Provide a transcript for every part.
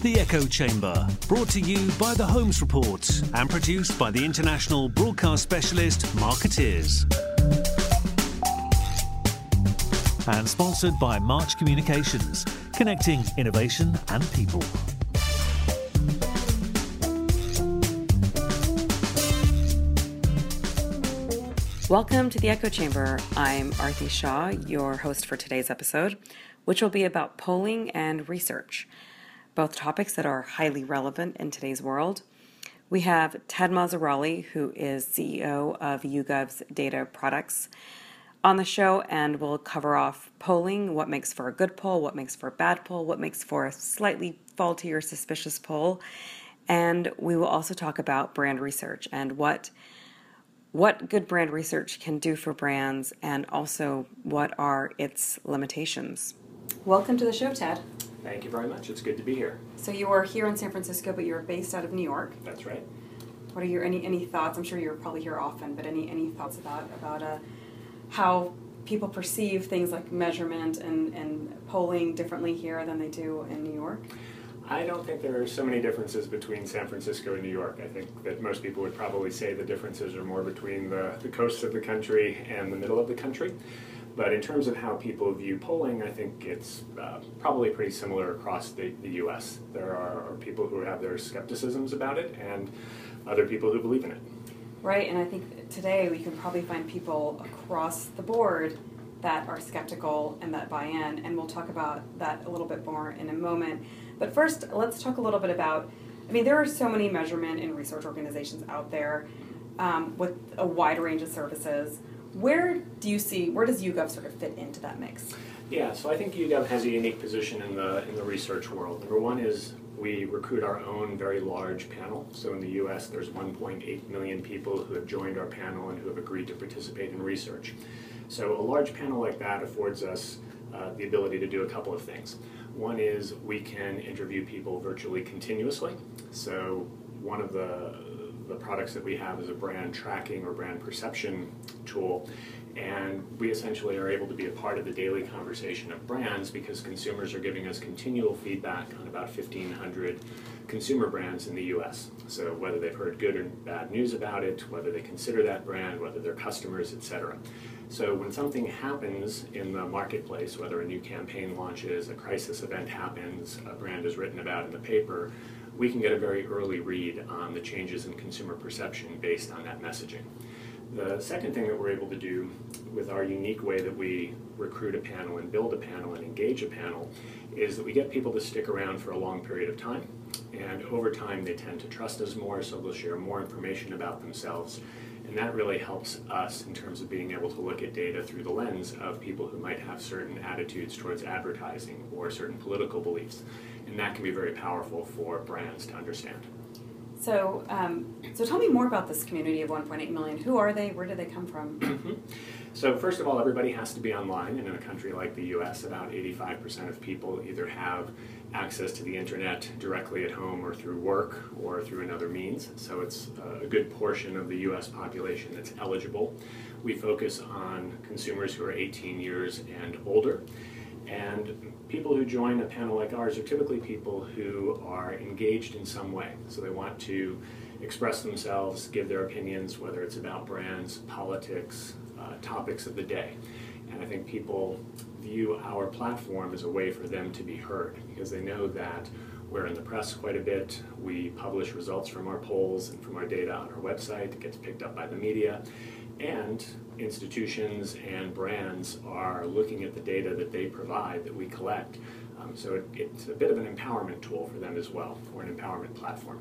The Echo Chamber, brought to you by the Holmes Report and produced by the international broadcast specialist Markettiers. And sponsored by March Communications, connecting innovation and people. Welcome to the Echo Chamber. I'm Aarti Shah, your host for today's episode, which will be about polling and research, both topics that are highly relevant in today's world. We have Ted Marzilli, who is CEO of YouGov's data products, on the show, and we'll cover off polling what makes for a good poll, what makes for a bad poll, what makes for a slightly faulty or suspicious poll. And we will also talk about brand research and what what good brand research can do for brands and also what are its limitations. Welcome to the show, Ted. Thank you very much. It's good to be here. So you are here in San Francisco, but you're based out of New York. That's right. What are your any any thoughts? I'm sure you're probably here often, but any any thoughts about about uh, how people perceive things like measurement and, and polling differently here than they do in New York? I don't think there are so many differences between San Francisco and New York. I think that most people would probably say the differences are more between the, the coasts of the country and the middle of the country. But in terms of how people view polling, I think it's uh, probably pretty similar across the, the US. There are, are people who have their skepticisms about it and other people who believe in it. Right, and I think today we can probably find people across the board that are skeptical and that buy in, and we'll talk about that a little bit more in a moment. But first, let's talk a little bit about. I mean, there are so many measurement and research organizations out there um, with a wide range of services. Where do you see? Where does YouGov sort of fit into that mix? Yeah, so I think YouGov has a unique position in the in the research world. Number one is we recruit our own very large panel. So in the U.S., there's 1.8 million people who have joined our panel and who have agreed to participate in research. So a large panel like that affords us uh, the ability to do a couple of things. One is we can interview people virtually continuously. So one of the the products that we have is a brand tracking or brand perception tool. And we essentially are able to be a part of the daily conversation of brands because consumers are giving us continual feedback on about 1,500 consumer brands in the US. So whether they've heard good or bad news about it, whether they consider that brand, whether they're customers, etc. So when something happens in the marketplace, whether a new campaign launches, a crisis event happens, a brand is written about in the paper, we can get a very early read on the changes in consumer perception based on that messaging. The second thing that we're able to do with our unique way that we recruit a panel and build a panel and engage a panel is that we get people to stick around for a long period of time. And over time, they tend to trust us more, so they'll share more information about themselves and that really helps us in terms of being able to look at data through the lens of people who might have certain attitudes towards advertising or certain political beliefs. And that can be very powerful for brands to understand. So, um, so tell me more about this community of 1.8 million. Who are they? Where do they come from? Mm-hmm. So, first of all, everybody has to be online, and in a country like the US, about 85% of people either have access to the internet directly at home or through work or through another means. So, it's a good portion of the US population that's eligible. We focus on consumers who are 18 years and older. And people who join a panel like ours are typically people who are engaged in some way. So they want to express themselves, give their opinions, whether it's about brands, politics, uh, topics of the day. And I think people view our platform as a way for them to be heard because they know that we're in the press quite a bit. We publish results from our polls and from our data on our website. It gets picked up by the media. And institutions and brands are looking at the data that they provide that we collect. Um, so it, it's a bit of an empowerment tool for them as well, or an empowerment platform.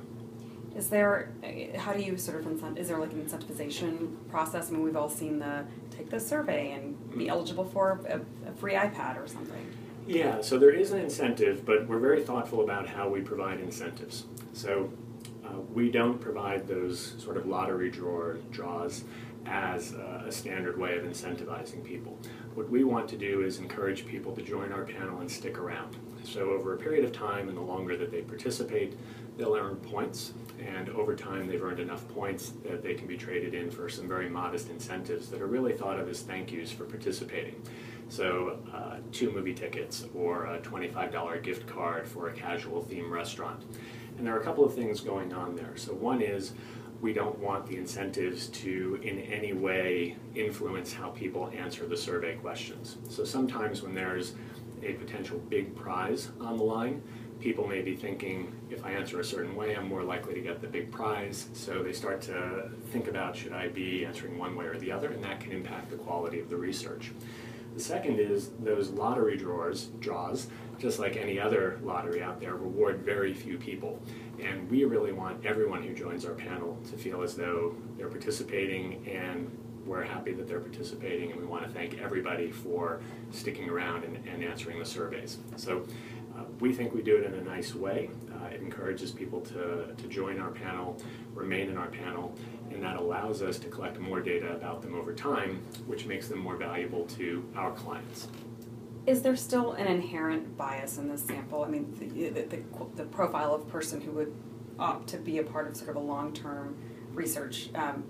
Is there, how do you sort of incent, is there like an incentivization process? I mean, we've all seen the take the survey and be mm-hmm. eligible for a, a free iPad or something. Yeah, so there is an incentive, but we're very thoughtful about how we provide incentives. So uh, we don't provide those sort of lottery draw, draws as a standard way of incentivizing people. What we want to do is encourage people to join our panel and stick around. So over a period of time and the longer that they participate, they'll earn points and over time they've earned enough points that they can be traded in for some very modest incentives that are really thought of as thank yous for participating. So, uh, two movie tickets or a $25 gift card for a casual theme restaurant. And there are a couple of things going on there. So, one is we don't want the incentives to in any way influence how people answer the survey questions. So, sometimes when there's a potential big prize on the line, people may be thinking if I answer a certain way, I'm more likely to get the big prize. So they start to think about should I be answering one way or the other, and that can impact the quality of the research. The second is those lottery drawers, draws, just like any other lottery out there, reward very few people. And we really want everyone who joins our panel to feel as though they're participating and we're happy that they're participating and we want to thank everybody for sticking around and, and answering the surveys. So uh, we think we do it in a nice way. Uh, it encourages people to, to join our panel, remain in our panel, and that allows us to collect more data about them over time, which makes them more valuable to our clients. Is there still an inherent bias in this sample? I mean, the, the, the, the profile of person who would opt to be a part of sort of a long term research um,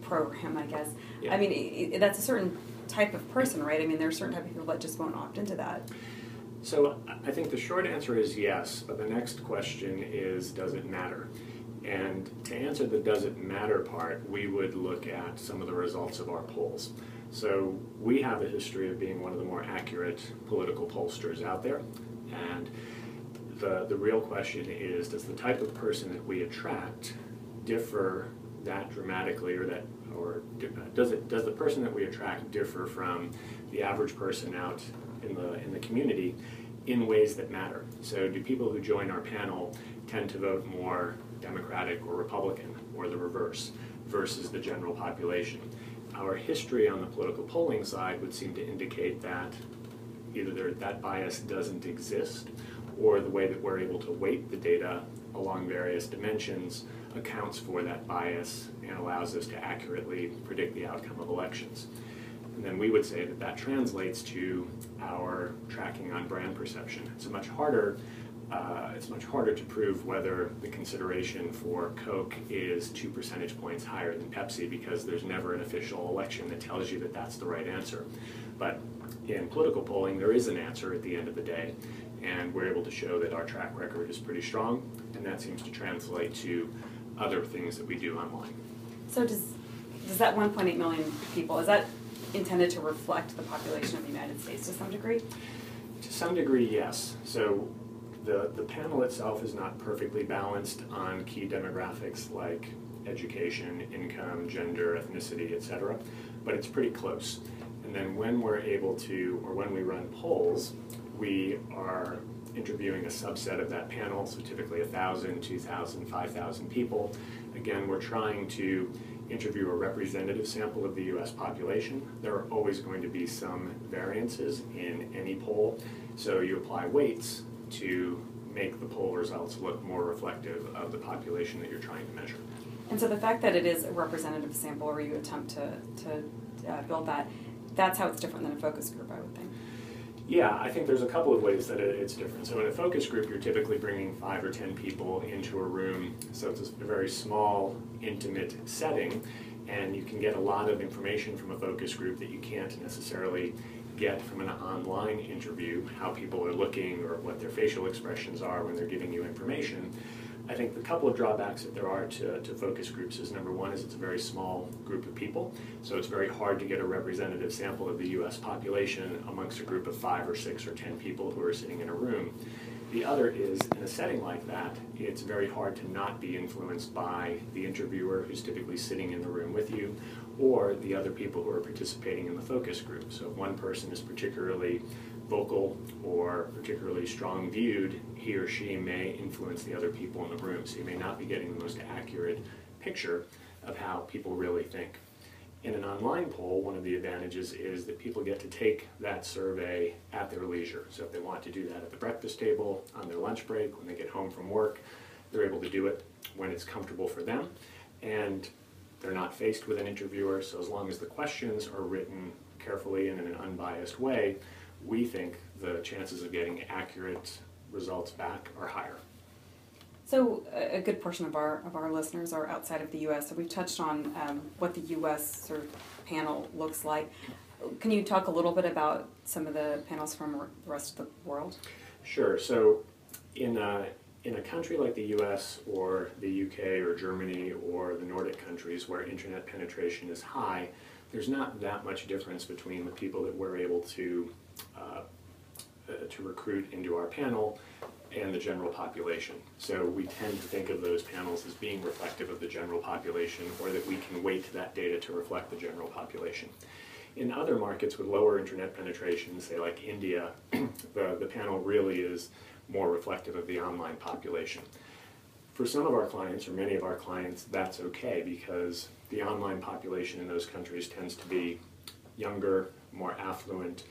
program, I guess. Yeah. I mean, it, it, that's a certain type of person, right? I mean, there are certain type of people that just won't opt into that. So I think the short answer is yes, but the next question is does it matter? And to answer the does it matter part, we would look at some of the results of our polls. So we have a history of being one of the more accurate political pollsters out there. And the, the real question is does the type of person that we attract differ that dramatically or that or uh, does it does the person that we attract differ from the average person out in the in the community in ways that matter. So do people who join our panel tend to vote more Democratic or Republican or the reverse versus the general population? Our history on the political polling side would seem to indicate that either that bias doesn't exist or the way that we're able to weight the data along various dimensions accounts for that bias and allows us to accurately predict the outcome of elections. And then we would say that that translates to our tracking on brand perception. It's a much harder uh, it's much harder to prove whether the consideration for Coke is two percentage points higher than Pepsi because there's never an official election that tells you that that's the right answer. But in political polling, there is an answer at the end of the day, and we're able to show that our track record is pretty strong, and that seems to translate to other things that we do online. So does does that 1.8 million people is that intended to reflect the population of the United States to some degree? To some degree, yes. So the, the panel itself is not perfectly balanced on key demographics like education, income, gender, ethnicity, etc., but it's pretty close. And then when we're able to, or when we run polls, we are interviewing a subset of that panel, so typically 1,000, 2,000, 5,000 people. Again, we're trying to interview a representative sample of the US population. There are always going to be some variances in any poll, so you apply weights to make the poll results look more reflective of the population that you're trying to measure. And so the fact that it is a representative sample or you attempt to, to uh, build that, that's how it's different than a focus group, I would think. Yeah, I think there's a couple of ways that it's different. So in a focus group, you're typically bringing five or ten people into a room, so it's a very small, intimate setting, and you can get a lot of information from a focus group that you can't necessarily get from an online interview, how people are looking or what their facial expressions are when they're giving you information. I think the couple of drawbacks that there are to, to focus groups is number one is it's a very small group of people, so it's very hard to get a representative sample of the US population amongst a group of five or six or ten people who are sitting in a room. The other is in a setting like that, it's very hard to not be influenced by the interviewer who's typically sitting in the room with you or the other people who are participating in the focus group. So if one person is particularly vocal or particularly strong viewed, he or she may influence the other people in the room. So you may not be getting the most accurate picture of how people really think. In an online poll, one of the advantages is that people get to take that survey at their leisure. So if they want to do that at the breakfast table, on their lunch break, when they get home from work, they're able to do it when it's comfortable for them. And they're not faced with an interviewer, so as long as the questions are written carefully and in an unbiased way, we think the chances of getting accurate results back are higher. So a good portion of our of our listeners are outside of the U.S. So we've touched on um, what the U.S. sort of panel looks like. Can you talk a little bit about some of the panels from the rest of the world? Sure. So, in a, in a country like the US or the UK or Germany or the Nordic countries where internet penetration is high, there's not that much difference between the people that we're able to, uh, uh, to recruit into our panel and the general population. So we tend to think of those panels as being reflective of the general population or that we can weight that data to reflect the general population. In other markets with lower internet penetration, say like India, the, the panel really is more reflective of the online population. For some of our clients, or many of our clients, that's okay because the online population in those countries tends to be younger, more affluent,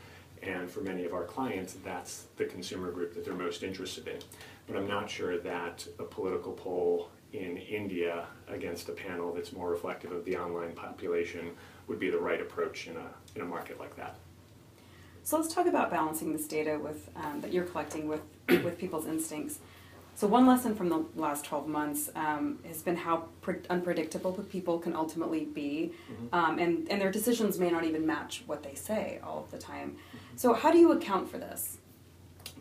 and for many of our clients, that's the consumer group that they're most interested in. But I'm not sure that a political poll in India against a panel that's more reflective of the online population would be the right approach in a, in a market like that. So let's talk about balancing this data with um, that you're collecting with with people's instincts. So one lesson from the last 12 months um, has been how pre- unpredictable people can ultimately be, mm-hmm. um, and, and their decisions may not even match what they say all of the time. Mm-hmm. So how do you account for this?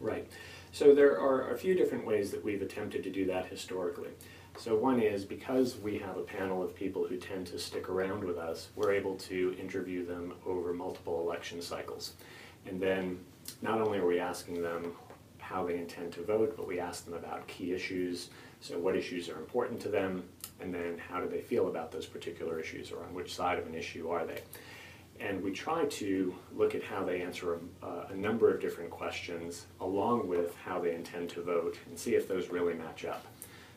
Right. So there are a few different ways that we've attempted to do that historically. So one is because we have a panel of people who tend to stick around with us, we're able to interview them over multiple election cycles. And then not only are we asking them how they intend to vote, but we ask them about key issues. So what issues are important to them, and then how do they feel about those particular issues, or on which side of an issue are they? And we try to look at how they answer a, a, number of different questions along with how they intend to vote and see if those really match up.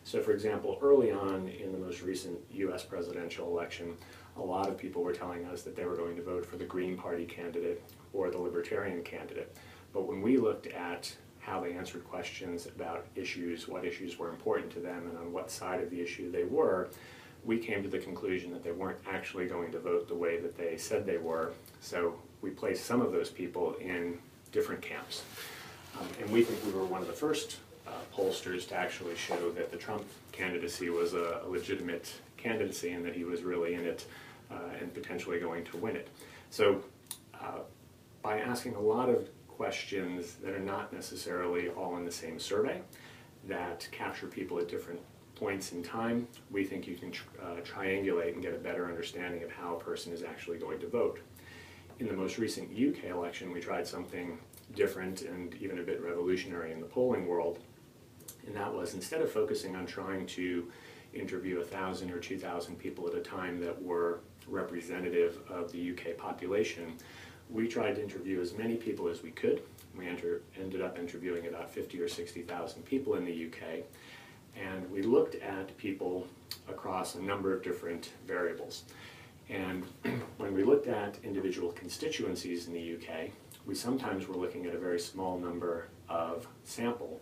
So, for example, early on in the most recent US presidential election, a lot of people were telling us that they were going to vote for the Green Party candidate or the Libertarian candidate. But when we looked at how they answered questions about issues, what issues were important to them, and on what side of the issue they were, we came to the conclusion that they weren't actually going to vote the way that they said they were. So we placed some of those people in different camps. Um, and we think we were one of the first uh, pollsters to actually show that the Trump candidacy was a, a legitimate candidacy and that he was really in it uh, and potentially going to win it. So, uh, by asking a lot of questions that are not necessarily all in the same survey, that capture people at different points in time, we think you can uh, triangulate and get a better understanding of how a person is actually going to vote. In the most recent UK election, we tried something different and even a bit revolutionary in the polling world and that was instead of focusing on trying to interview a thousand or two thousand people at a time that were representative of the UK population, we tried to interview as many people as we could. We enter, ended up interviewing about 50 or 60,000 people in the UK, and we looked at people across a number of different variables. And when we looked at individual constituencies in the UK, we sometimes were looking at a very small number of sample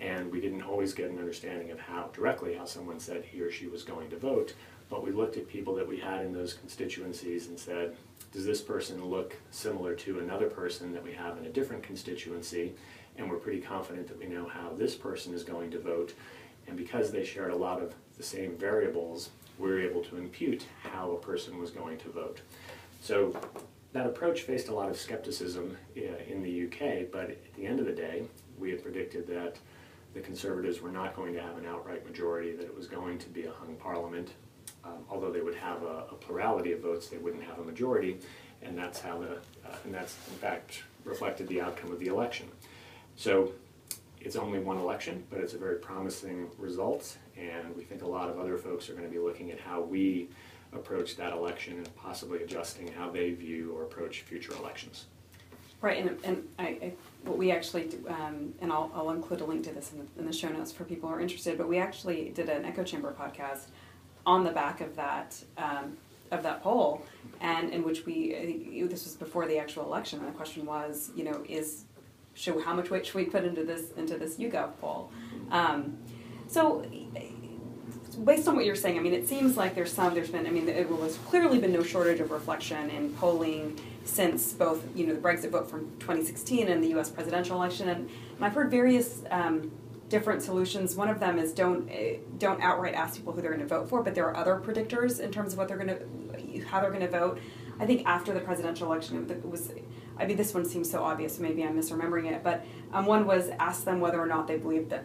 and we didn't always get an understanding of how directly how someone said he or she was going to vote but we looked at people that we had in those constituencies and said does this person look similar to another person that we have in a different constituency? And we're pretty confident that we know how this person is going to vote. And because they shared a lot of the same variables we were able to impute how a person was going to vote. So that approach faced a lot of skepticism uh, in the UK, but at the end of the day, we had predicted that the Conservatives were not going to have an outright majority, that it was going to be a hung parliament. Um, although they would have a, a, plurality of votes, they wouldn't have a majority, and that's how the uh, and that's in fact reflected the outcome of the election. So it's only one election, but it's a very promising result, and we think a lot of other folks are going to be looking at how we approach that election and possibly adjusting how they view or approach future elections. Right, and, and I, I what we actually do, um, and I'll, I'll include a link to this in the, in the show notes for people who are interested, but we actually did an echo chamber podcast on the back of that um, of that poll, and in which we this was before the actual election, and the question was, you know, is show how much weight should we put into this into this YouGov poll? Um, so based on what you're saying, I mean, it seems like there's some, there's been, I mean, there was clearly been no shortage of reflection in polling since both, you know, the Brexit vote from 2016 and the U.S. presidential election, and, and I've heard various um, different solutions. One of them is don't uh, don't outright ask people who they're going to vote for, but there are other predictors in terms of what they're going to, how they're going to vote. I think after the presidential election, it was, I mean, this one seems so obvious, so maybe I'm misremembering it, but um, one was ask them whether or not they believed that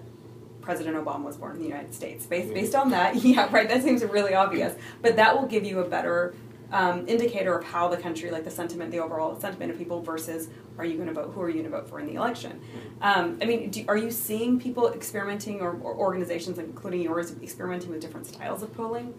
President Obama was born in the United States. Based, based on that, yeah, right, that seems really obvious. But that will give you a better um, indicator of how the country, like the sentiment, the overall sentiment of people versus are you going to vote, who are you going to vote for in the election? Um, I mean, do, are you seeing people experimenting or, or organizations, including yours, experimenting with different styles of polling?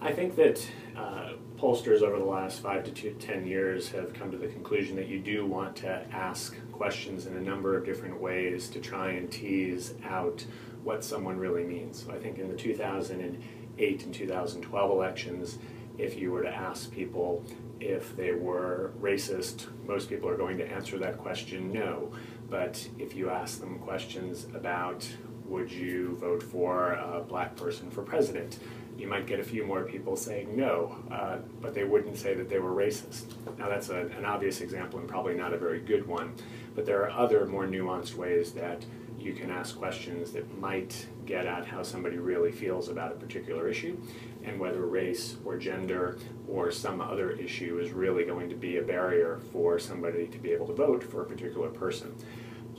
I think that uh, pollsters over the last five to two, ten years have come to the conclusion that you do want to ask questions in a number of different ways to try and tease out what someone really means. So I think in the 2008 and 2012 elections, if you were to ask people if they were racist, most people are going to answer that question no. But if you ask them questions about would you vote for a black person for president, you might get a few more people saying no, uh, but they wouldn't say that they were racist. Now, that's a, an obvious example and probably not a very good one, but there are other more nuanced ways that you can ask questions that might get at how somebody really feels about a particular issue and whether race or gender or some other issue is really going to be a barrier for somebody to be able to vote for a particular person.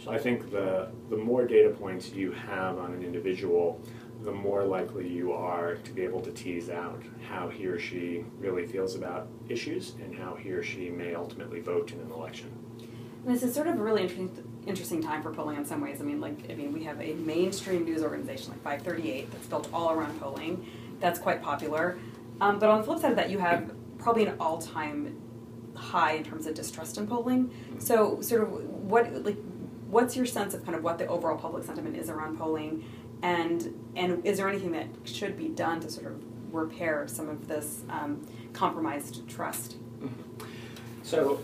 So I think the, the more data points you have on an individual, the more likely you are to be able to tease out how he or she really feels about issues and how he or she may ultimately vote in an election. This is sort of a really interesting, interesting time for polling in some ways. I mean, like, I mean, we have a mainstream news organization like 538 that's built all around polling. That's quite popular. Um, but on the flip side of that, you have probably an all-time high in terms of distrust in polling. So, sort of, what like, what's your sense of kind of what the overall public sentiment is around polling, and and is there anything that should be done to sort of repair some of this um, compromised trust? So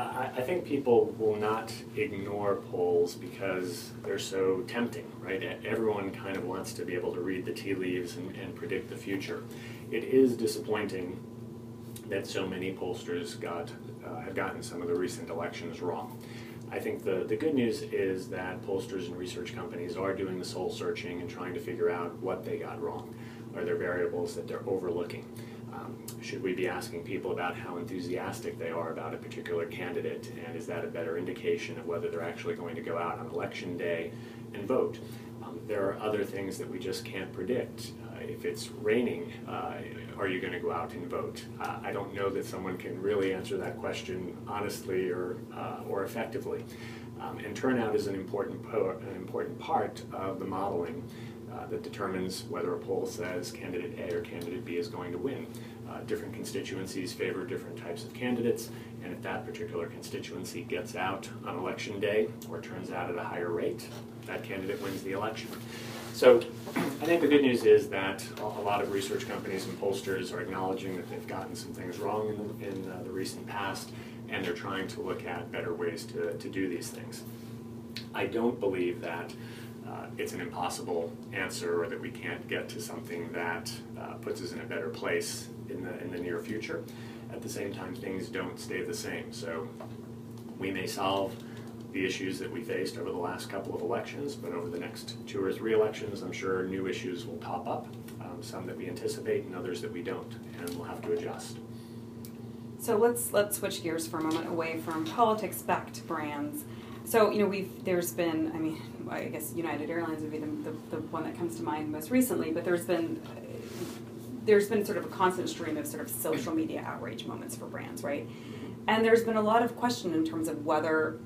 I, I think people will not ignore polls because they're so tempting, right? Everyone kind of wants to be able to read the tea leaves and, and predict the future. It is disappointing that so many pollsters got uh, have gotten some of the recent elections wrong. I think the, the good news is that pollsters and research companies are doing the soul searching and trying to figure out what they got wrong. Are there variables that they're overlooking? Um, should we be asking people about how enthusiastic they are about a particular candidate? And is that a better indication of whether they're actually going to go out on election day and vote? Um, there are other things that we just can't predict. Uh, if it's raining, uh, are you going to go out and vote? Uh, I don't know that someone can really answer that question honestly or, uh, or effectively. Um, and turnout is an important, po- an important part of the modeling uh, that determines whether a poll says candidate A or candidate B is going to win. Uh, different constituencies favor different types of candidates, and if that particular constituency gets out on election day or turns out at a higher rate, that candidate wins the election. So I think the good news is that a lot of research companies and pollsters are acknowledging that they've gotten some things wrong in the, in uh, the recent past, and they're trying to look at better ways to, to do these things. I don't believe that uh, it's an impossible answer or that we can't get to something that uh, puts us in a better place in the, in the near future. At the same time, things don't stay the same. So we may solve the issues that we faced over the last couple of elections, but over the next two or three elections, I'm sure new issues will pop up, um, some that we anticipate and others that we don't, and we'll have to adjust. So let's let's switch gears for a moment away from politics back to brands. So you know we've there's been I mean I guess United Airlines would be the, the, the one that comes to mind most recently, but there's been uh, there's been sort of a constant stream of sort of social media outrage moments for brands, right? And there's been a lot of question in terms of whether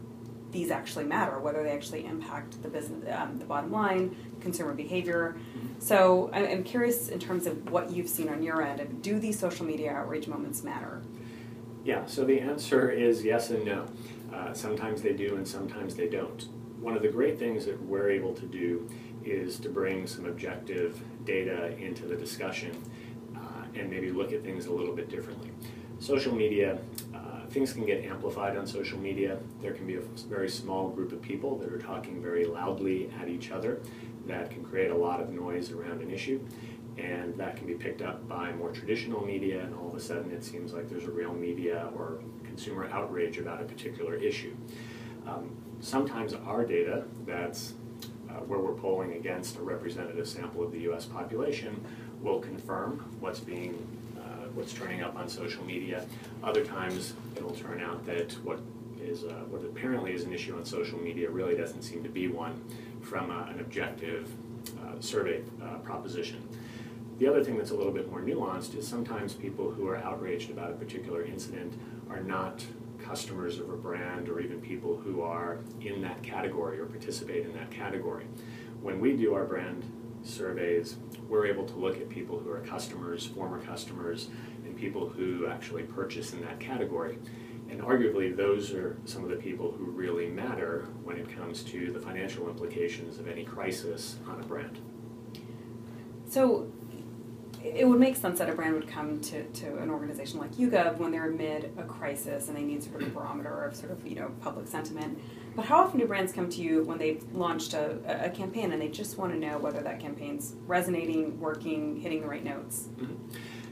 these actually matter, whether they actually impact the business, um, the bottom line, consumer behavior. So I'm, curious in terms of what you've seen on your end. Do these social media outrage moments matter? Yeah, so the answer is yes and no. Uh, sometimes they do and sometimes they don't. One of the great things that we're able to do is to bring some objective data into the discussion uh, and maybe look at things a little bit differently. Social media, uh, things can get amplified on social media. There can be a very small group of people that are talking very loudly at each other that can create a lot of noise around an issue and that can be picked up by more traditional media, and all of a sudden it seems like there's a real media or consumer outrage about a particular issue. Um, sometimes our data, that's uh, where we're polling against a representative sample of the US population, will confirm what's being uh, what's turning up on social media. Other times, it'll turn out that what is uh, what apparently is an issue on social media really doesn't seem to be one from uh, an objective uh, survey proposition. The other thing that's a little bit more nuanced is sometimes people who are outraged about a particular incident are not customers of a brand or even people who are in that category or participate in that category. When we do our brand surveys, we're able to look at people who are customers, former customers, and people who actually purchase in that category. And arguably, those are some of the people who really matter when it comes to the financial implications of any crisis on a brand. So, it would make sense that a brand would come to, to an organization like YouGov when they're amid a crisis and they need sort of a barometer of sort of you know public sentiment. But how often do brands come to you when they've launched a, a campaign and they just want to know whether that campaign's resonating, working, hitting the right notes? Mm-hmm.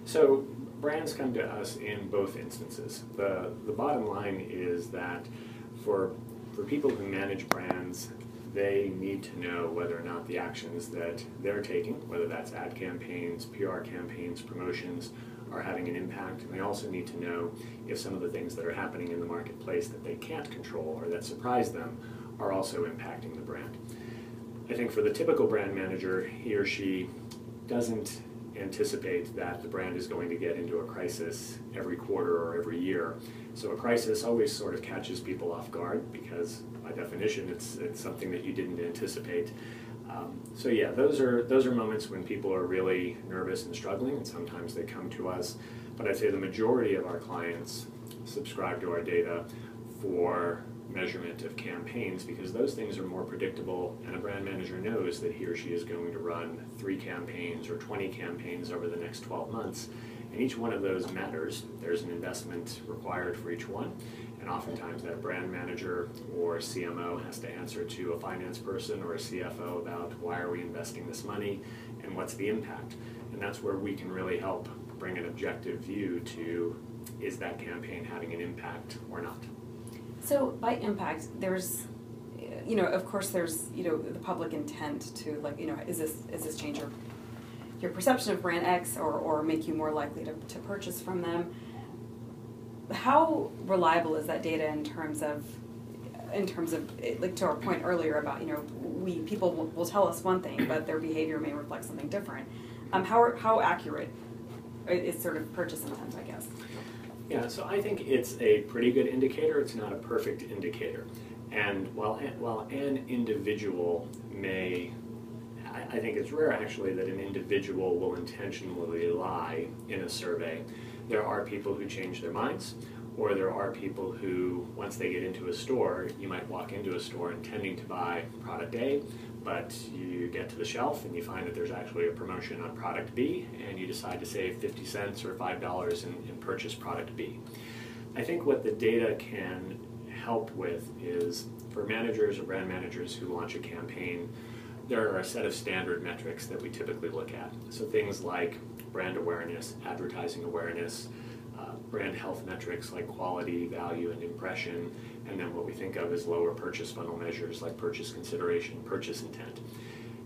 So brands come to us in both instances. The the bottom line is that for for people who manage brands, they need to know whether or not the actions that they're taking, whether that's ad campaigns, PR campaigns, promotions, are having an impact. And they also need to know if some of the things that are happening in the marketplace that they can't control or that surprise them are also impacting the brand. I think for the typical brand manager, he or she doesn't anticipate that the brand is going to get into a crisis every quarter or every year. So a crisis always sort of catches people off guard because by definition it's, it's something that you didn't anticipate. Um, so yeah, those are those are moments when people are really nervous and struggling, and sometimes they come to us. But I'd say the majority of our clients subscribe to our data for measurement of campaigns because those things are more predictable and a brand manager knows that he or she is going to run three campaigns or 20 campaigns over the next 12 months and each one of those matters. There's an investment required for each one and oftentimes that brand manager or CMO has to answer to a finance person or a CFO about why are we investing this money and what's the impact. And that's where we can really help bring an objective view to is that campaign having an impact or not? So by impact, there's, you know, of course, there's you know the public intent to like you know is this is this change your perception of brand X or or make you more likely to, to purchase from them. How reliable is that data in terms of in terms of like to our point earlier about you know we people will, will tell us one thing but their behavior may reflect something different. Um, how how accurate is sort of purchase intent, I guess. Yeah, so I think it's a pretty good indicator. It's not a perfect indicator. And while, while an individual may, I, I think it's rare actually that an individual will intentionally lie in a survey. There are people who change their minds, or there are people who, once they get into a store, you might walk into a store intending to buy product A, but you get to the shelf and you find that there's actually a promotion on product B and you decide to save 50 cents or $5 and, and purchase product B. I think what the data can help with is for managers or brand managers who launch a campaign, there are a set of standard metrics that we typically look at. So things like brand awareness, advertising awareness, uh, brand health metrics like quality, value, and impression, and then what we think of as lower purchase funnel measures like purchase consideration, purchase intent.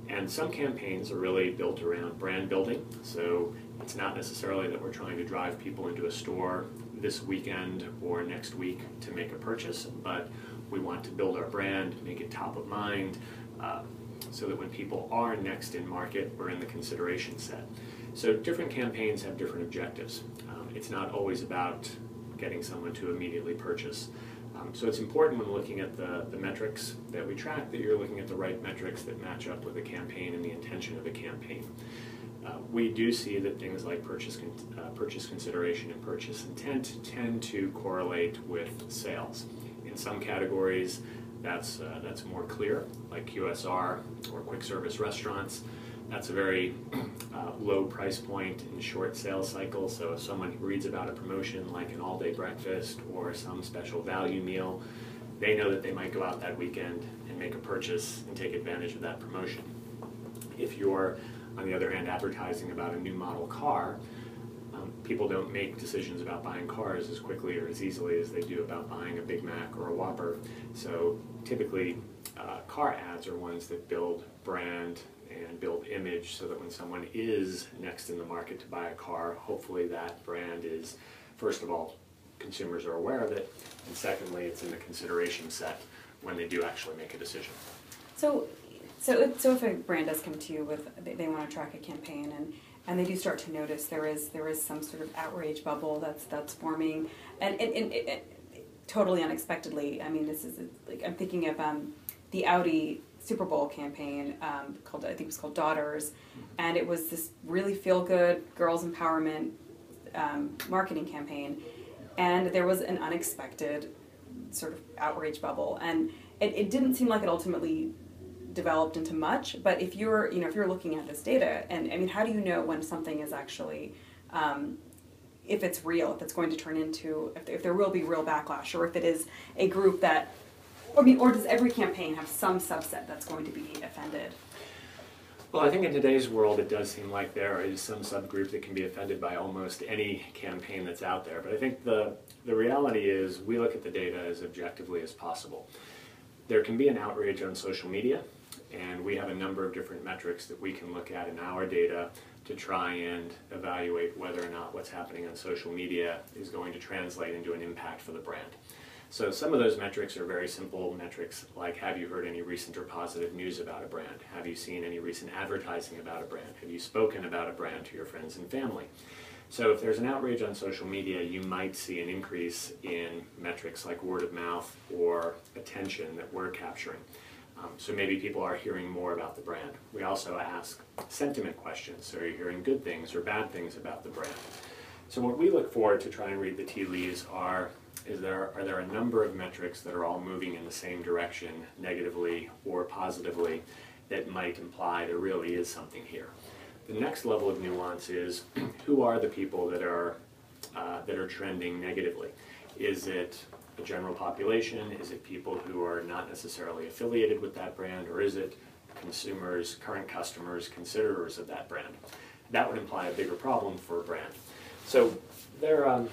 And some campaigns are really built around brand building, so it's not necessarily that we're trying to drive people into a store this weekend or next week to make a purchase, but we want to build our brand, make it top of mind, uh, so that when people are next in market, we're in the consideration set. So different campaigns have different objectives. Um, it's not always about getting someone to immediately purchase. Um, so it's important when looking at the, the metrics that we track that you're looking at the right metrics that match up with a campaign and the intention of a campaign. Uh, we do see that things like purchase, con- uh, purchase consideration and purchase intent tend to correlate with sales. In some categories, that's, uh, that's more clear, like QSR or quick service restaurants. That's a very uh, low price point and short sales cycle. So if someone reads about a promotion like an all-day breakfast or some special value meal, they know that they might go out that weekend and make a purchase and take advantage of that promotion. If you're, on the other hand, advertising about a new model car, people don't make decisions about buying cars as quickly or as easily as they do about buying a Big Mac or a Whopper. So typically, uh, car ads are ones that build brand and build image so that when someone is next in the market to buy a car, hopefully that brand is, first of all, consumers are aware of it, and secondly, it's in the consideration set when they do actually make a decision. So, so so if a brand does come to you with they, they want to track a campaign and and they do start to notice there is there is some sort of outrage bubble that's that's forming. And and, and, and totally unexpectedly. I mean, this is like I'm thinking of um, the Audi Super Bowl campaign um, called I think it was called Daughters, and it was this really feel good girls empowerment um, marketing campaign, and there was an unexpected sort of outrage bubble, and it, it didn't seem like it ultimately developed into much. But if you're you know if you're looking at this data, and I mean, how do you know when something is actually um, if it's real, if it's going to turn into, if, if there will be real backlash, or if it is a group that, or, I mean, or does every campaign have some subset that's going to be offended? Well, I think in today's world, it does seem like there is some subgroup that can be offended by almost any campaign that's out there. But I think the, the reality is we look at the data as objectively as possible. There can be an outrage on social media, and we have a number of different metrics that we can look at in our data to try and evaluate whether or not what's happening on social media is going to translate into an impact for the brand. So some of those metrics are very simple metrics like have you heard any recent or positive news about a brand? Have you seen any recent advertising about a brand? Have you spoken about a brand to your friends and family? So if there's an outrage on social media, you might see an increase in metrics like word of mouth or attention that we're capturing. Um, so maybe people are hearing more about the brand. We also ask sentiment questions. So are you hearing good things or bad things about the brand? So what we look for to try and read the tea leaves are is there are there a number of metrics that are all moving in the same direction, negatively or positively, that might imply there really is something here. The next level of nuance is who are the people that are uh, that are trending negatively? Is it the general population? Is it people who are not necessarily affiliated with that brand, or is it consumers, current customers, considerers of that brand? That would imply a bigger problem for a brand. So there, um,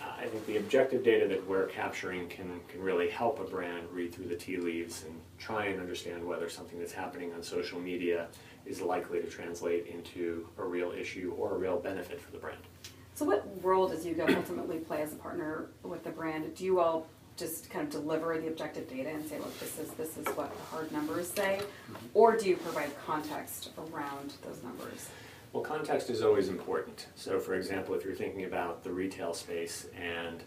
I think the objective data that we're capturing can, can really help a brand read through the tea leaves and try and understand whether something that's happening on social media is likely to translate into a real issue or a real benefit for the brand. So, what role does YouGov ultimately play as a partner with the brand? Do you all just kind of deliver the objective data and say, look, this is this is what the hard numbers say, mm-hmm. or do you provide context around those numbers? Well, context is always important. So, for example, if you're thinking about the retail space and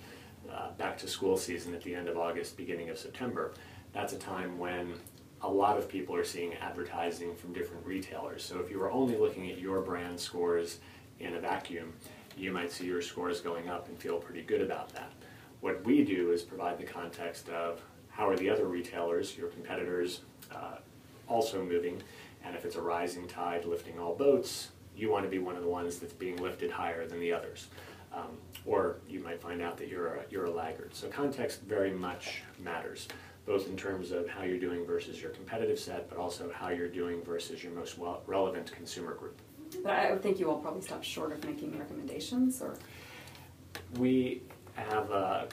uh, back to school season at the end of August, beginning of September, that's a time when a lot of people are seeing advertising from different retailers. So, if you were only looking at your brand scores in a vacuum, you might see your scores going up and feel pretty good about that. What we do is provide the context of how are the other retailers, your competitors, uh, also moving, and if it's a rising tide lifting all boats, you want to be one of the ones that's being lifted higher than the others. Um, or you might find out that you're a, you're a laggard. So context very much matters, both in terms of how you're doing versus your competitive set, but also how you're doing versus your most relevant consumer group. But I would think you all probably stop short of making recommendations, or we have a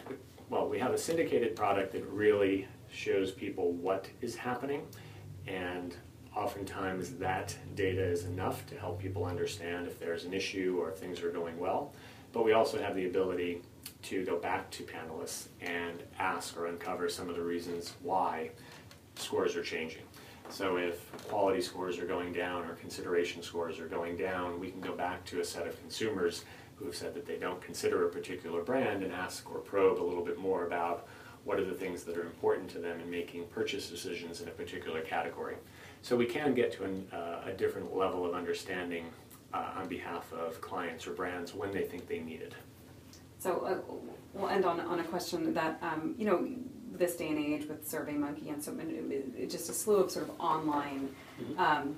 well, we have a syndicated product that really shows people what is happening, and oftentimes that data is enough to help people understand if there's an issue or if things are going well. But we also have the ability to go back to panelists and ask or uncover some of the reasons why scores are changing. So if quality scores are going down or consideration scores are going down, we can go back to a set of consumers who have said that they don't consider a particular brand and ask or probe a little bit more about what are the things that are important to them in making purchase decisions in a particular category. So we can get to an, uh, a different level of understanding uh, on behalf of clients or brands when they think they need it. So uh, we'll end on, on a question that, um, you know, this day and age with SurveyMonkey and so many, just a slew of sort of online mm-hmm. um,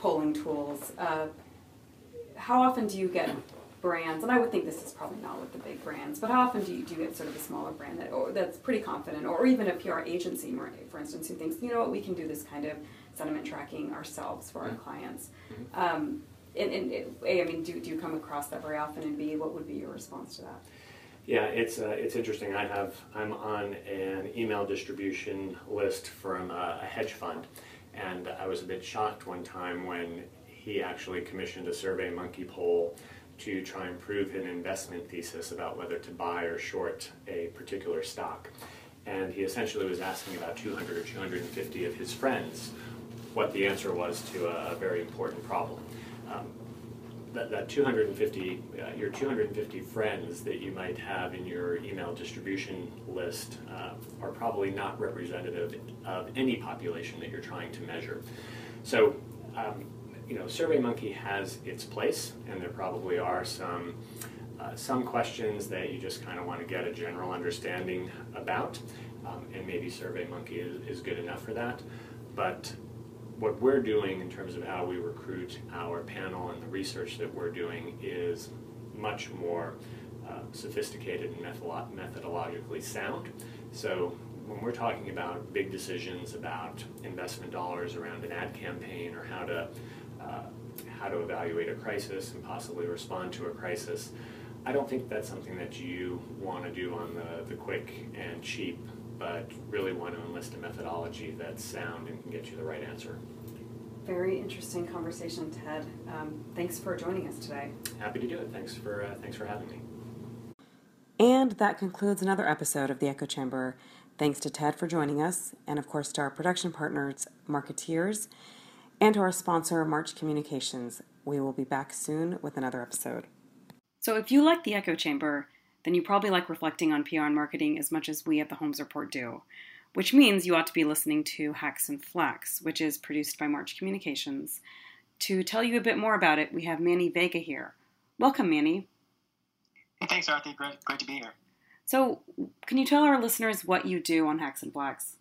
polling tools. Uh, how often do you get brands, and I would think this is probably not with the big brands, but how often do you, do you get sort of a smaller brand that or that's pretty confident, or even a PR agency, for instance, who thinks, you know what, we can do this kind of sentiment tracking ourselves for our mm-hmm. clients. Mm-hmm. Um, and, and, A, I mean, do, do you come across that very often, and B, what would be your response to that? Yeah, it's uh, it's interesting. I have I'm on an email distribution list from a, hedge fund, and I was a bit shocked one time when he actually commissioned a Survey Monkey poll to try and prove an investment thesis about whether to buy or short a particular stock. And he essentially was asking about 200 or 250 of his friends what the answer was to a very important problem. That, that 250, uh, your 250 friends that you might have in your email distribution list uh, are probably not representative of any population that you're trying to measure. So um, you know, SurveyMonkey has its place, and there probably are some uh, some questions that you just kind of want to get a general understanding about, um, and maybe SurveyMonkey is, is good enough for that. But what we're doing in terms of how we recruit our panel and the research that we're doing is much more uh, sophisticated and methodologically sound. So when we're talking about big decisions about investment dollars around an ad campaign or how to uh, how to evaluate a crisis and possibly respond to a crisis. I don't think that's something that you want to do on the, the quick and cheap, but really want to enlist a methodology that's sound and can get you the right answer. Very interesting conversation, Ted. Um, thanks for joining us today. Happy to do it. Thanks for uh, thanks for having me. And that concludes another episode of the Echo Chamber. Thanks to Ted for joining us, and of course to our production partners, Markettiers and to our sponsor, March Communications. We will be back soon with another episode. So, if you like the Echo Chamber, then you probably like reflecting on PR and marketing as much as we at the Holmes Report do, which means you ought to be listening to Hacks and Flacks, which is produced by March Communications. To tell you a bit more about it, we have Manny Vega here. Welcome, Manny. Hey, thanks, Aarti. Great, great to be here. So, can you tell our listeners what you do on Hacks and Flacks?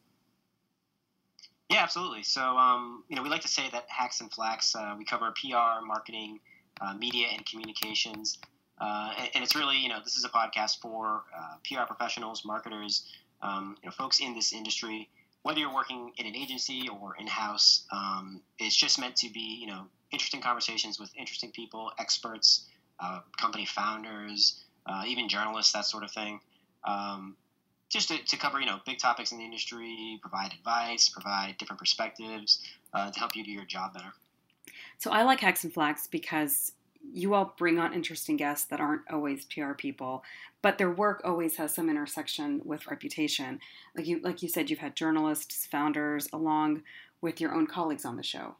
Yeah, absolutely. So, um, you know, we like to say that Hacks and Flacks, uh, we cover PR, marketing, uh, media, and communications. Uh, and, and, it's really, you know, this is a podcast for uh, PR professionals, marketers, um, you know, folks in this industry. Whether you're working in an agency or in house, um, it's just meant to be, you know, interesting conversations with interesting people, experts, uh, company founders, uh, even journalists, that sort of thing. Um, just to, to, cover you know big topics in the industry, provide advice, provide different perspectives uh, to help you do your job better. So I like Hacks and Flacks because you all bring on interesting guests that aren't always PR people, but their work always has some intersection with reputation. Like you like you said, you've had journalists, founders, along with your own colleagues on the show.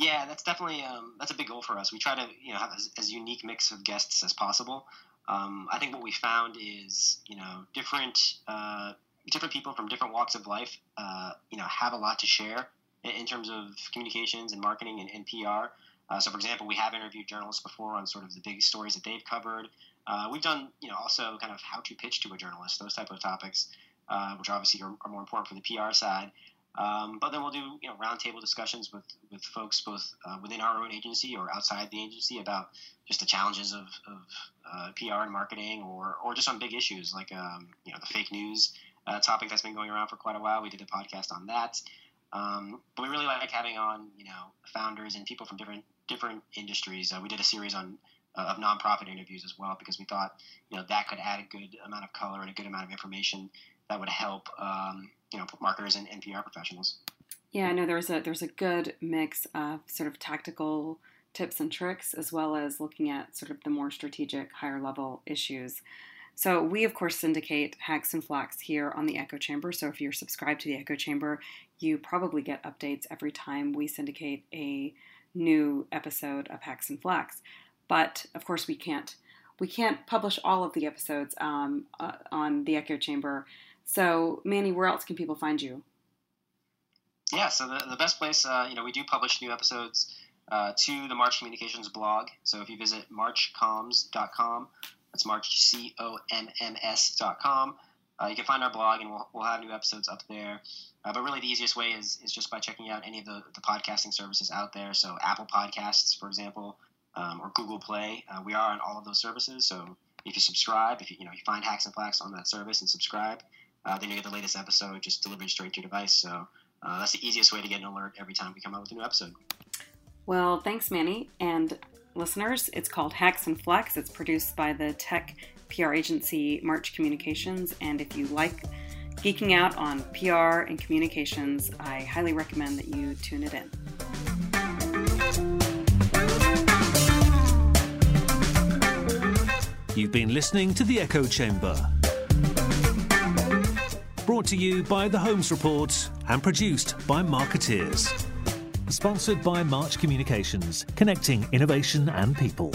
Yeah, that's definitely um, that's a big goal for us. We try to you know have as, as unique mix of guests as possible. Um, I think what we found is, you know, different uh, different people from different walks of life, uh, you know, have a lot to share in, in terms of communications and marketing and, and PR. Uh, so, for example, we have interviewed journalists before on sort of the big stories that they've covered. Uh, we've done, you know, also kind of how to pitch to a journalist, those type of topics, uh, which obviously are, are more important for the PR side. Um, but then we'll do you know roundtable discussions with with folks both uh, within our own agency or outside the agency about just the challenges of, of uh, PR and marketing, or or just on big issues like um, you know the fake news uh, topic that's been going around for quite a while. We did a podcast on that. Um, but we really like having on you know founders and people from different different industries. Uh, we did a series on uh, of nonprofit interviews as well because we thought you know that could add a good amount of color and a good amount of information that would help um, you know marketers and, and PR professionals. Yeah, I know there's a there's a good mix of sort of tactical tips and tricks as well as looking at sort of the more strategic, higher level issues. So we of course syndicate Hacks and Flacks here on the Echo Chamber. So if you're subscribed to the Echo Chamber, you probably get updates every time we syndicate a new episode of Hacks and Flacks. But of course we can't we can't publish all of the episodes um, uh, on the Echo Chamber so, Manny, where else can people find you? Yeah, so the, the best place, uh, you know, we do publish new episodes uh, to the March Communications blog. So if you visit marchcomms.com, that's March, C O M M S.com, uh, you can find our blog and we'll, we'll have new episodes up there. Uh, but really, the easiest way is, is just by checking out any of the, the podcasting services out there. So, Apple Podcasts, for example, um, or Google Play. Uh, we are on all of those services. So, if you subscribe, if you, you know you find Hacks and Flacks on that service and subscribe, uh, then you get the latest episode just delivered straight to your device. So uh, that's the easiest way to get an alert every time we come out with a new episode. Well, thanks, Manny. And listeners, it's called Hacks and Flacks. It's produced by the tech PR agency March Communications, and if you like geeking out on PR and communications, I highly recommend that you tune it in. You've been listening to The Echo Chamber. Brought to you by The Holmes Report and produced by Markettiers. Sponsored by March Communications, connecting innovation and people.